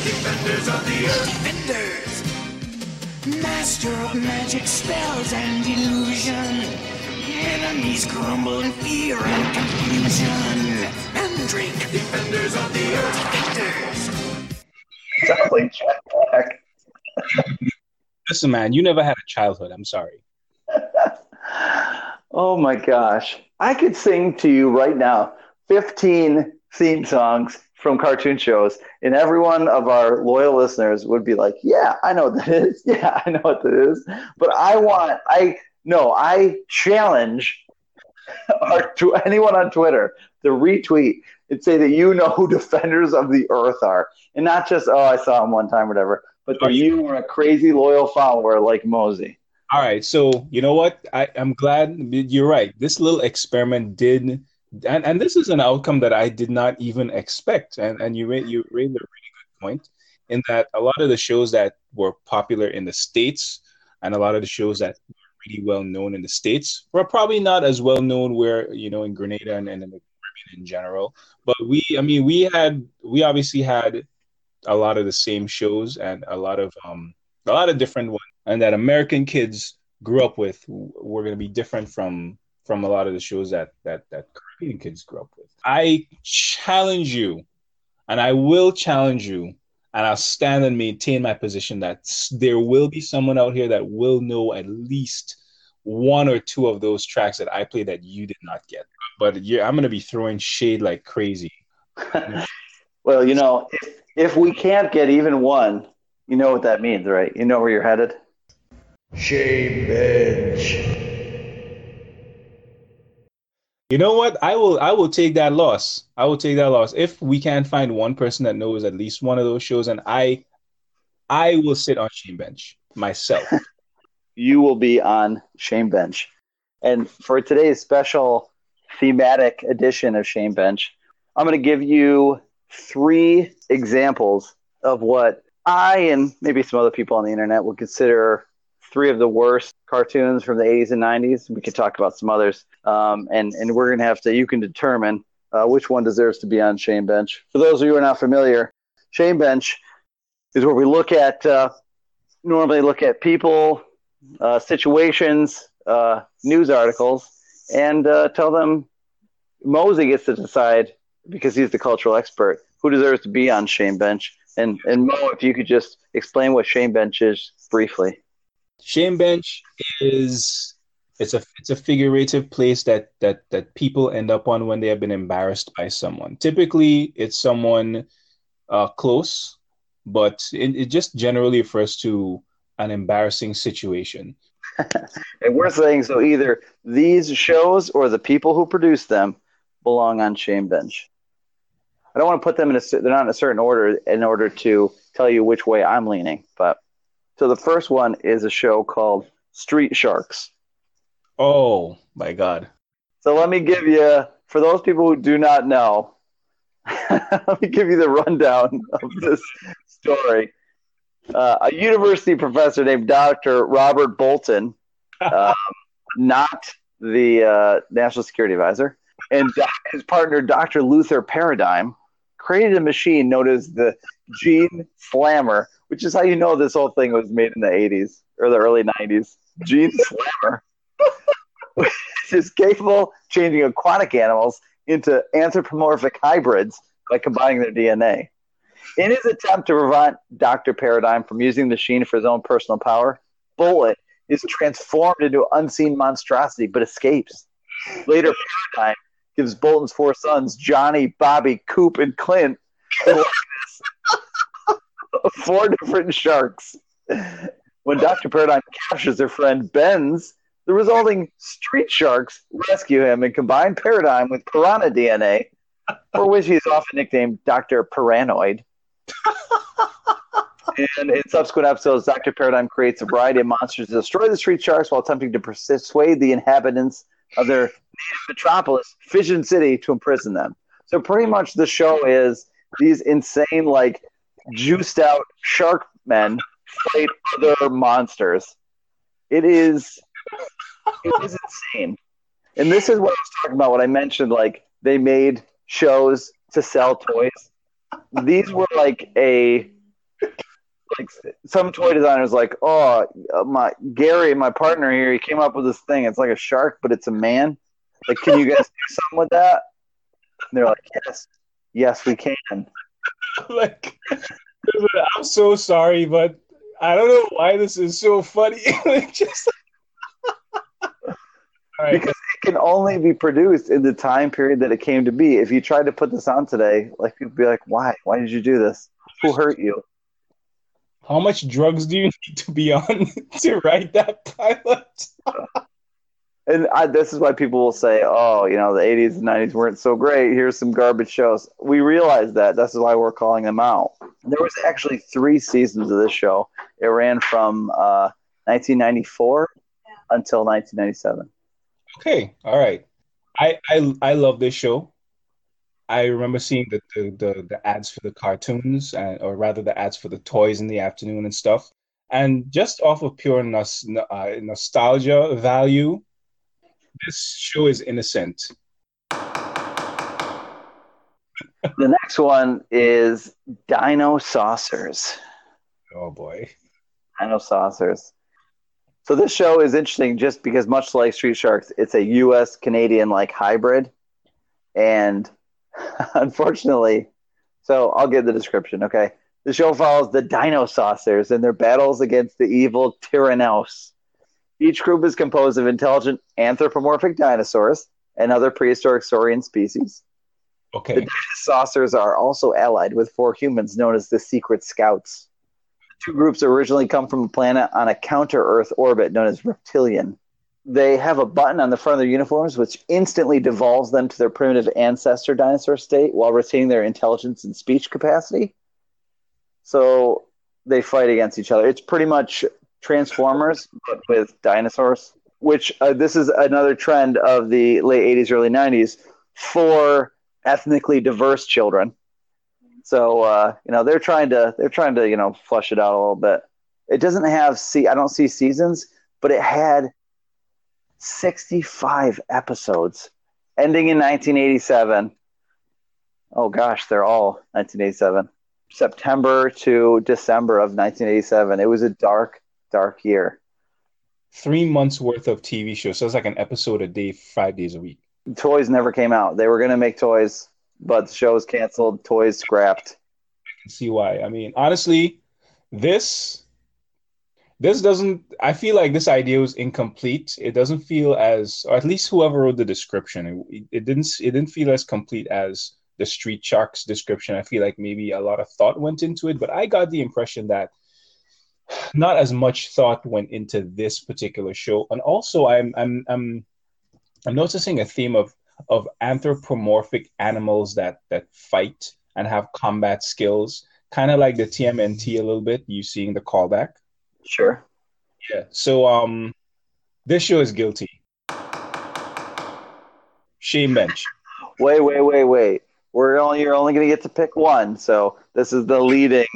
Defenders of the Earth. Defenders. Master of magic spells and illusion. Enemies crumble in fear and confusion. Mandrake, defenders of the earth. Defenders. Sounds like Jack Black. Listen, man, you never had a childhood. I'm sorry. Oh my gosh. I could sing to you right now 15 theme songs from cartoon shows, and every one of our loyal listeners would be like, Yeah, I know what that is. Yeah, I know what that is. But I want, I, no, I challenge our, to anyone on Twitter to retweet and say that you know who Defenders of the Earth are. And not just, oh, I saw him one time, or whatever, but that you were a crazy loyal follower like Mosi. All right, so you know what? I, I'm glad you're right. This little experiment did, and, and this is an outcome that I did not even expect. And and you made you raised a really good point in that a lot of the shows that were popular in the states and a lot of the shows that really well known in the states We're probably not as well known where you know in Grenada and, and in the Caribbean in general. But we, I mean, we had we obviously had a lot of the same shows and a lot of um a lot of different ones and that American kids grew up with were going to be different from from a lot of the shows that that that Caribbean kids grew up with. I challenge you, and I will challenge you, and I'll stand and maintain my position that there will be someone out here that will know at least one or two of those tracks that I played that you did not get. But yeah, I'm going to be throwing shade like crazy. Well, you know, if, if we can't get even one, you know what that means, right? You know where you're headed? Shame bench. You know what? I will I will take that loss. I will take that loss. If we can't find one person that knows at least one of those shows, and I I will sit on Shame Bench myself. You will be on Shame Bench. And for today's special thematic edition of Shame Bench, I'm going to give you three examples of what I and maybe some other people on the internet would consider three of the worst cartoons from the 80s and 90s. We could talk about some others. Um, and, and we're going to have to, you can determine uh, which one deserves to be on Shame Bench. For those of you who are not familiar, Shame Bench is where we look at, uh, normally look at people, uh, situations, uh, news articles, and uh, tell them Mosi gets to decide because he's the cultural expert who deserves to be on Shame Bench. And and Mo, if you could just explain what Shame Bench is briefly. Shame Bench is it's a it's a figurative place that that that people end up on when they have been embarrassed by someone. Typically, it's someone uh, close, but it, it just generally refers to an embarrassing situation. And we're saying so either these shows or the people who produce them belong on Shame Bench. I don't want to put them in a they're not in a certain order in order to tell you which way I'm leaning, but so the first one is a show called Street Sharks. Oh my God! So let me give you, for those people who do not know, let me give you the rundown of this story. Uh, a university professor named Dr. Robert Bolton, um, not the uh, national security advisor, and his partner, Dr. Luther Paradigm, created a machine known as the Gene Slammer, which is how you know this whole thing was made in the 80s or the early 90s. Gene Slammer which is capable of changing aquatic animals into anthropomorphic hybrids by combining their DNA. In his attempt to prevent Dr. Paradigm from using the machine for his own personal power, Bolton is transformed into an unseen monstrosity but escapes. Later, Paradigm gives Bolton's four sons, Johnny, Bobby, Coop, and Clint, the likeness of four different sharks. When Dr. Paradigm captures their friend Ben's, the resulting street sharks rescue him and combine Paradigm with piranha DNA, for which he is often nicknamed Dr. Piranoid. and in subsequent episodes, Dr. Paradigm creates a variety of monsters to destroy the street sharks while attempting to persuade the inhabitants of their native metropolis, Fission City, to imprison them. So pretty much the show is these insane, like juiced out shark men fight other monsters. It is it is insane. And this is what I was talking about when I mentioned like they made shows to sell toys. These were like a like some toy designer's like, oh, my Gary, my partner here, he came up with this thing. It's like a shark, but it's a man. Like, can you guys do something with that? And they're like, yes, yes, we can. like, I'm so sorry, but I don't know why this is so funny. just right. Because it can only be produced in the time period that it came to be. If you tried to put this on today, like people be like, why? Why did you do this? Who hurt you? How much drugs do you need to be on to write that pilot? And I, this is why people will say, "Oh, you know, the '80s and '90s weren't so great. Here's some garbage shows." We realize that. That's why we're calling them out. There was actually three seasons of this show. It ran from uh, 1994 until 1997. Okay, all right. I I I love this show. I remember seeing the the, the, the ads for the cartoons, and, or rather the ads for the toys in the afternoon and stuff. And just off of pure nos- uh, nostalgia value, this show is innocent. The next one is Dinosaucers. Oh boy. Dinosaucers. So this show is interesting just because much like Street Sharks, it's a US Canadian like hybrid. And unfortunately, so I'll give the description, okay? The show follows the Dinosaucers and their battles against the evil Tyrannos. Each group is composed of intelligent anthropomorphic dinosaurs and other prehistoric saurian species. Okay. The saucers are also allied with four humans known as the Secret Scouts. The two groups originally come from a planet on a counter Earth orbit known as Reptilon. They have a button on the front of their uniforms which instantly devolves them to their primitive ancestor dinosaur state while retaining their intelligence and speech capacity. So they fight against each other. It's pretty much Transformers, but with dinosaurs. Which uh, this is another trend of the late '80s, early '90s for ethnically diverse children. So uh, you know they're trying to they're trying to you know flush it out a little bit. It doesn't have see I don't see seasons, but it had 65 episodes, ending in 1987. Oh gosh, they're all 1987. September to December of 1987. It was a dark, dark year. Three months worth of TV shows. So it's like an episode a day, five days a week. Toys never came out. They were going to make toys, but the show was canceled. Toys scrapped. I can see why. I mean, honestly, this this doesn't i feel like this idea was incomplete it doesn't feel as or at least whoever wrote the description it, it didn't it didn't feel as complete as the street sharks description i feel like maybe a lot of thought went into it but i got the impression that not as much thought went into this particular show and also i'm i'm i'm, I'm noticing a theme of of anthropomorphic animals that that fight and have combat skills kind of like the tmnt a little bit you seeing the callback Sure. yeah. So um, this show is guilty. Shame bench. Wait, wait, wait, wait. We're only you're only going to get to pick one. So this is the leading.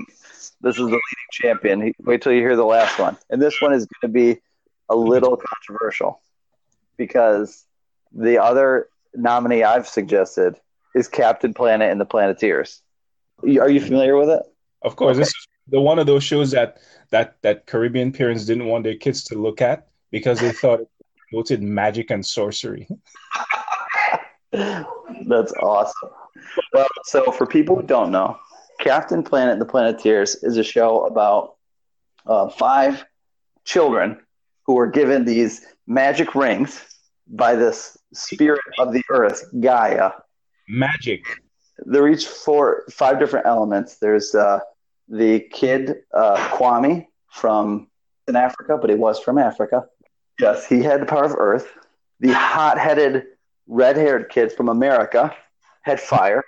This is the leading champion. Wait till you hear the last one, and this one is going to be a little controversial because the other nominee I've suggested is Captain Planet and the Planeteers. Are you familiar with it? Of course, Okay. this is the one of those shows that that that Caribbean parents didn't want their kids to look at because they thought it promoted magic and sorcery. That's awesome. Well, so for people who don't know, Captain Planet and the Planeteers is a show about uh, five children who were given these magic rings by this spirit of the earth, Gaia. Magic. They're each four, five different elements. There's uh, the kid uh, Kwame from in Africa, but he was from Africa. Yes, he had the power of Earth. The hot-headed, red-haired kid from America had fire.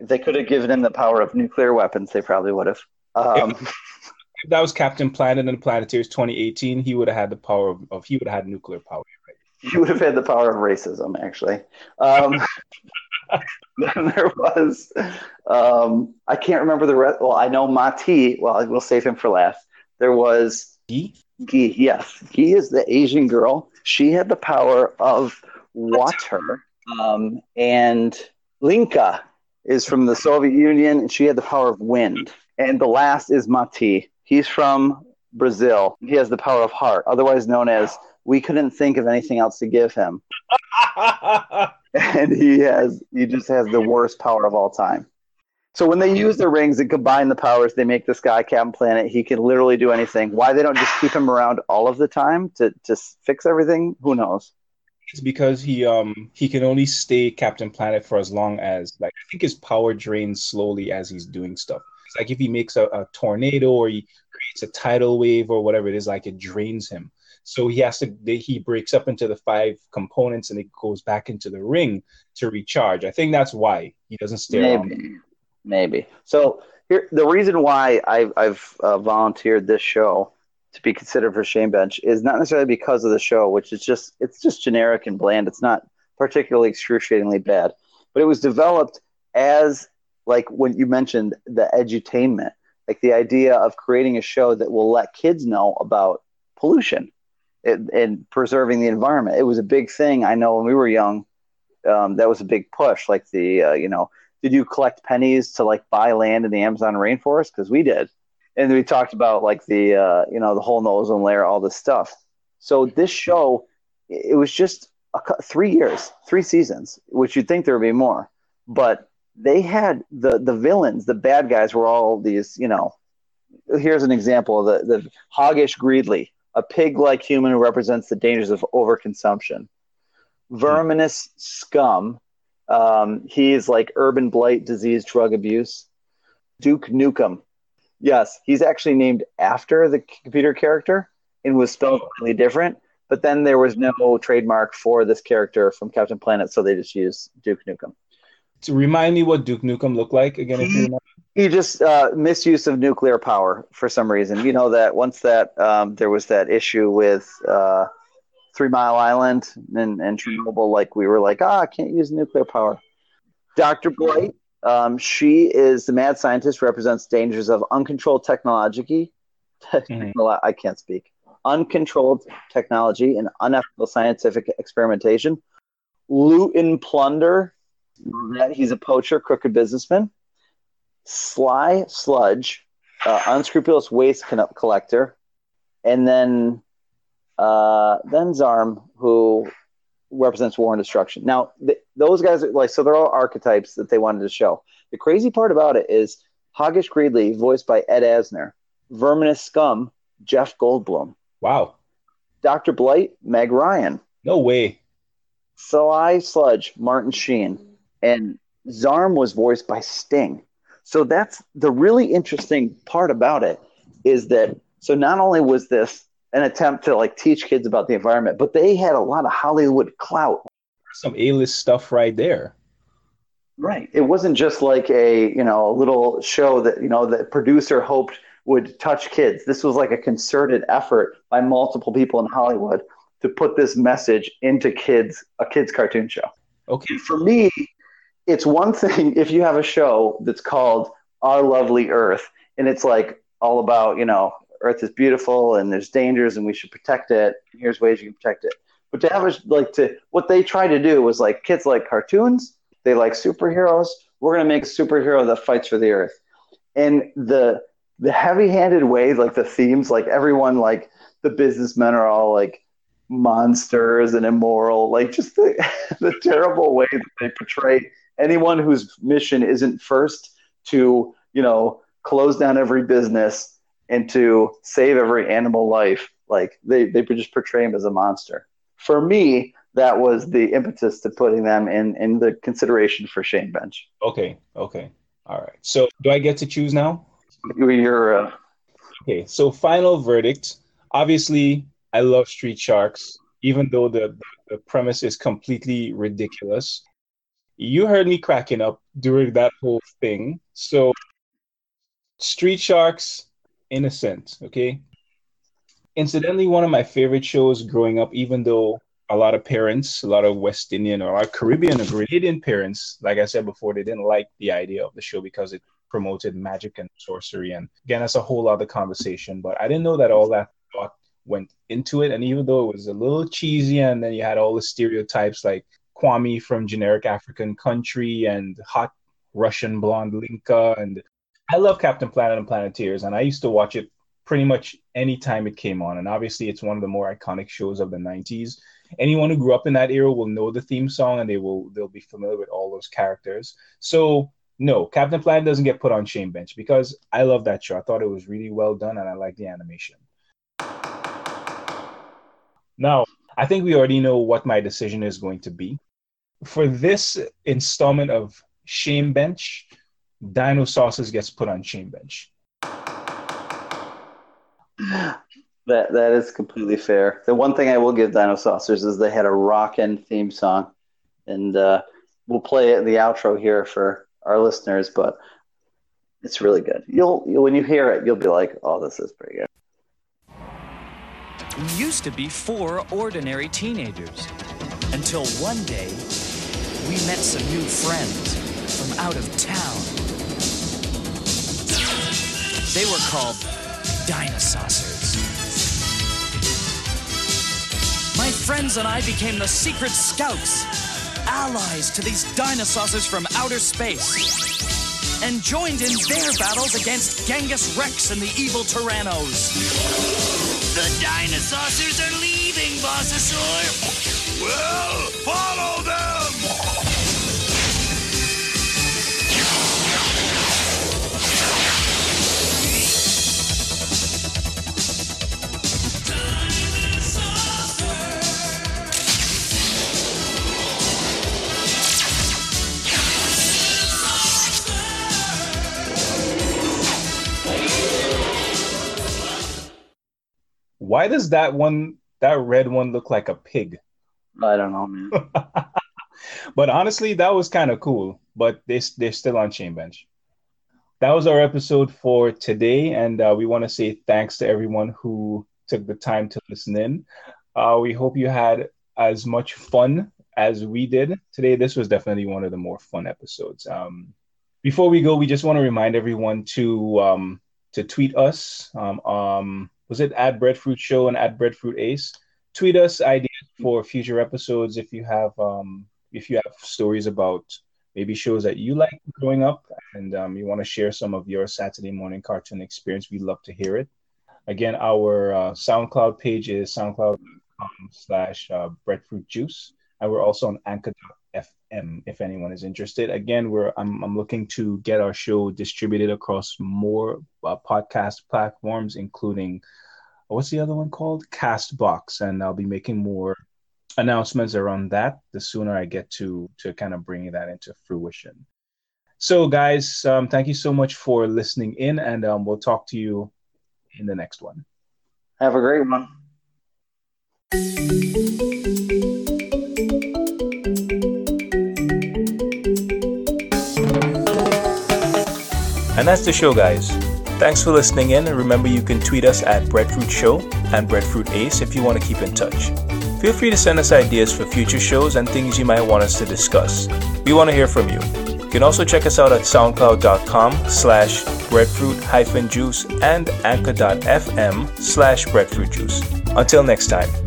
If they could have given him the power of nuclear weapons, they probably would have. Um, If that was Captain Planet and the Planeteers 2018, he would have had the power of, of he would have had nuclear power. he would have had the power of racism, actually. Um, then there was, um, I can't remember the rest. Well, I know Ma-Ti. Well, we'll save him for last. There was He? Gi. Yes, Gi is the Asian girl. She had the power of water. Um, and Linka is from the Soviet Union, and she had the power of wind. And the last is Ma-Ti. He's from Brazil. He has the power of heart, otherwise known as we couldn't think of anything else to give him. and he has he just has the worst power of all time. So when they use the rings and combine the powers, they make this guy Captain Planet. He can literally do anything. Why they don't just keep him around all of the time to to fix everything? Who knows? It's because he um he can only stay Captain Planet for as long as like I think his power drains slowly as he's doing stuff. It's like if he makes a, a tornado or he creates a tidal wave or whatever it is, like it drains him. So he has to he breaks up into the five components and it goes back into the ring to recharge. I think that's why he doesn't stay Maybe. around. Maybe. So here, the reason why I've, I've uh, volunteered this show to be considered for Shame Bench is not necessarily because of the show, which is just it's just generic and bland. It's not particularly excruciatingly bad, but it was developed as like when you mentioned the edutainment, like the idea of creating a show that will let kids know about pollution and, and preserving the environment. It was a big thing. I know when we were young, um, that was a big push. Like the uh, you know, did you collect pennies to like buy land in the Amazon rainforest? Because we did and we talked about like the uh, you know the whole ozone layer, all this stuff. So this show, it was just a, three years, three seasons, which you'd think there would be more, but they had the the villains, the bad guys were all these you know. Here's an example: the the hoggish Greedly, a pig-like human who represents the dangers of overconsumption. Verminous Skumm. Um, he's like urban blight, disease, drug abuse. Duke Nukem, Yes, he's actually named after the computer character and was spelled slightly different. But then there was no trademark for this character from Captain Planet, so they just used Duke Nukem. To remind me what Duke Nukem looked like again, if you remember. He just uh, misuse of nuclear power for some reason. You know that once that um, there was that issue with uh, Three Mile Island and, and Chernobyl, like we were like, ah, I can't use nuclear power. Doctor Blight um, she is the mad scientist, represents dangers of uncontrolled technology. Mm-hmm. I can't speak. Uncontrolled technology and unethical scientific experimentation. Looten Plunder. That he's a poacher, crooked businessman. Sly Sludge, uh, unscrupulous waste collector, and then uh, then Zarm, who represents war and destruction. Now, th- those guys are like, so they're all archetypes that they wanted to show. The crazy part about it is Hoggish Greedly, voiced by Ed Asner, Verminous Skumm, Jeff Goldblum. Wow. Dr. Blight, Meg Ryan. No way. Sly Sludge, Martin Sheen. And Zarm was voiced by Sting. So that's the really interesting part about it is that so not only was this an attempt to like teach kids about the environment, but they had a lot of Hollywood clout. Some A-list stuff right there. Right. It wasn't just like a, you know, a little show that, you know, the producer hoped would touch kids. This was like a concerted effort by multiple people in Hollywood to put this message into kids, a kids cartoon show. Okay. For me, it's one thing if you have a show that's called Our Lovely Earth and it's like all about, you know, Earth is beautiful and there's dangers and we should protect it. Here's ways you can protect it. But to have like to what they try to do was like kids like cartoons, they like superheroes. We're gonna make a superhero that fights for the Earth, and the the heavy-handed way, like the themes, like everyone, like the businessmen are all like monsters and immoral, like just the, the terrible way that they portray anyone whose mission isn't first to you know close down every business and to save every animal life. Like they, they just portray him as a monster. For me, that was the impetus to putting them in, in the consideration for Shame Bench. Okay, okay. All right. So do I get to choose now? You're uh... okay. So final verdict. Obviously, I love Street Sharks, even though the, the premise is completely ridiculous. You heard me cracking up during that whole thing. So Street Sharks innocent. Okay. Incidentally, one of my favorite shows growing up, even though a lot of parents, a lot of West Indian or a lot of Caribbean or Grenadian parents, like I said before, they didn't like the idea of the show because it promoted magic and sorcery. And again, that's a whole other conversation. But I didn't know that all that thought went into it. And even though it was a little cheesy, and then you had all the stereotypes like Kwame from generic African country and hot Russian blonde Linka and I love Captain Planet and Planeteers, and I used to watch it pretty much any time it came on. And obviously, it's one of the more iconic shows of the 90s. Anyone who grew up in that era will know the theme song and they will they'll be familiar with all those characters. So no, Captain Planet doesn't get put on shame bench because I love that show. I thought it was really well done and I like the animation. Now, I think we already know what my decision is going to be. For this installment of Shame Bench, Dinosaucers gets put on Shame Bench. That that is completely fair. The one thing I will give Dinosaucers is they had a rockin' theme song, and uh, we'll play it in the outro here for our listeners. But it's really good. You'll, you'll when you hear it, you'll be like, "Oh, this is pretty good." We used to be four ordinary teenagers until one day we met some new friends from out of town. They were called Dinosaucers. My friends and I became the secret scouts, allies to these dinosaurs from outer space, and joined in their battles against Genghis Rex and the evil Tyrannos. The dinosaurs are leaving, Bossasaur. Well, follow them! Why does that one, that red one, look like a pig? I don't know, man. but honestly, that was kind of cool. But they, they're still on Shame Bench. That was our episode for today. And uh, we want to say thanks to everyone who took the time to listen in. Uh, we hope you had as much fun as we did today. This was definitely one of the more fun episodes. Um, before we go, we just want to remind everyone to um, to tweet us. Um, um, was it at Breadfruit Show and at Breadfruit Ace? Tweet us ideas for future episodes if you have um, if you have stories about maybe shows that you like growing up and um, you want to share some of your Saturday morning cartoon experience. We'd love to hear it. Again, our uh, SoundCloud page is soundcloud.com slash uh, breadfruit juice. And we're also on anchor.fm if anyone is interested. Again, we're I'm, I'm looking to get our show distributed across more uh, podcast platforms, including what's the other one called? Castbox. And I'll be making more announcements around that the sooner I get to to kind of bring that into fruition. So, guys, um, thank you so much for listening in, and um, we'll talk to you in the next one. Have a great one. And that's the show, guys. Thanks for listening in, and remember you can tweet us at Breadfruit Show and Breadfruit Ace if you want to keep in touch. Feel free to send us ideas for future shows and things you might want us to discuss. We want to hear from you. You can also check us out at soundcloud.com slash breadfruit hyphen juice and anchor.fm slash breadfruit juice. Until next time.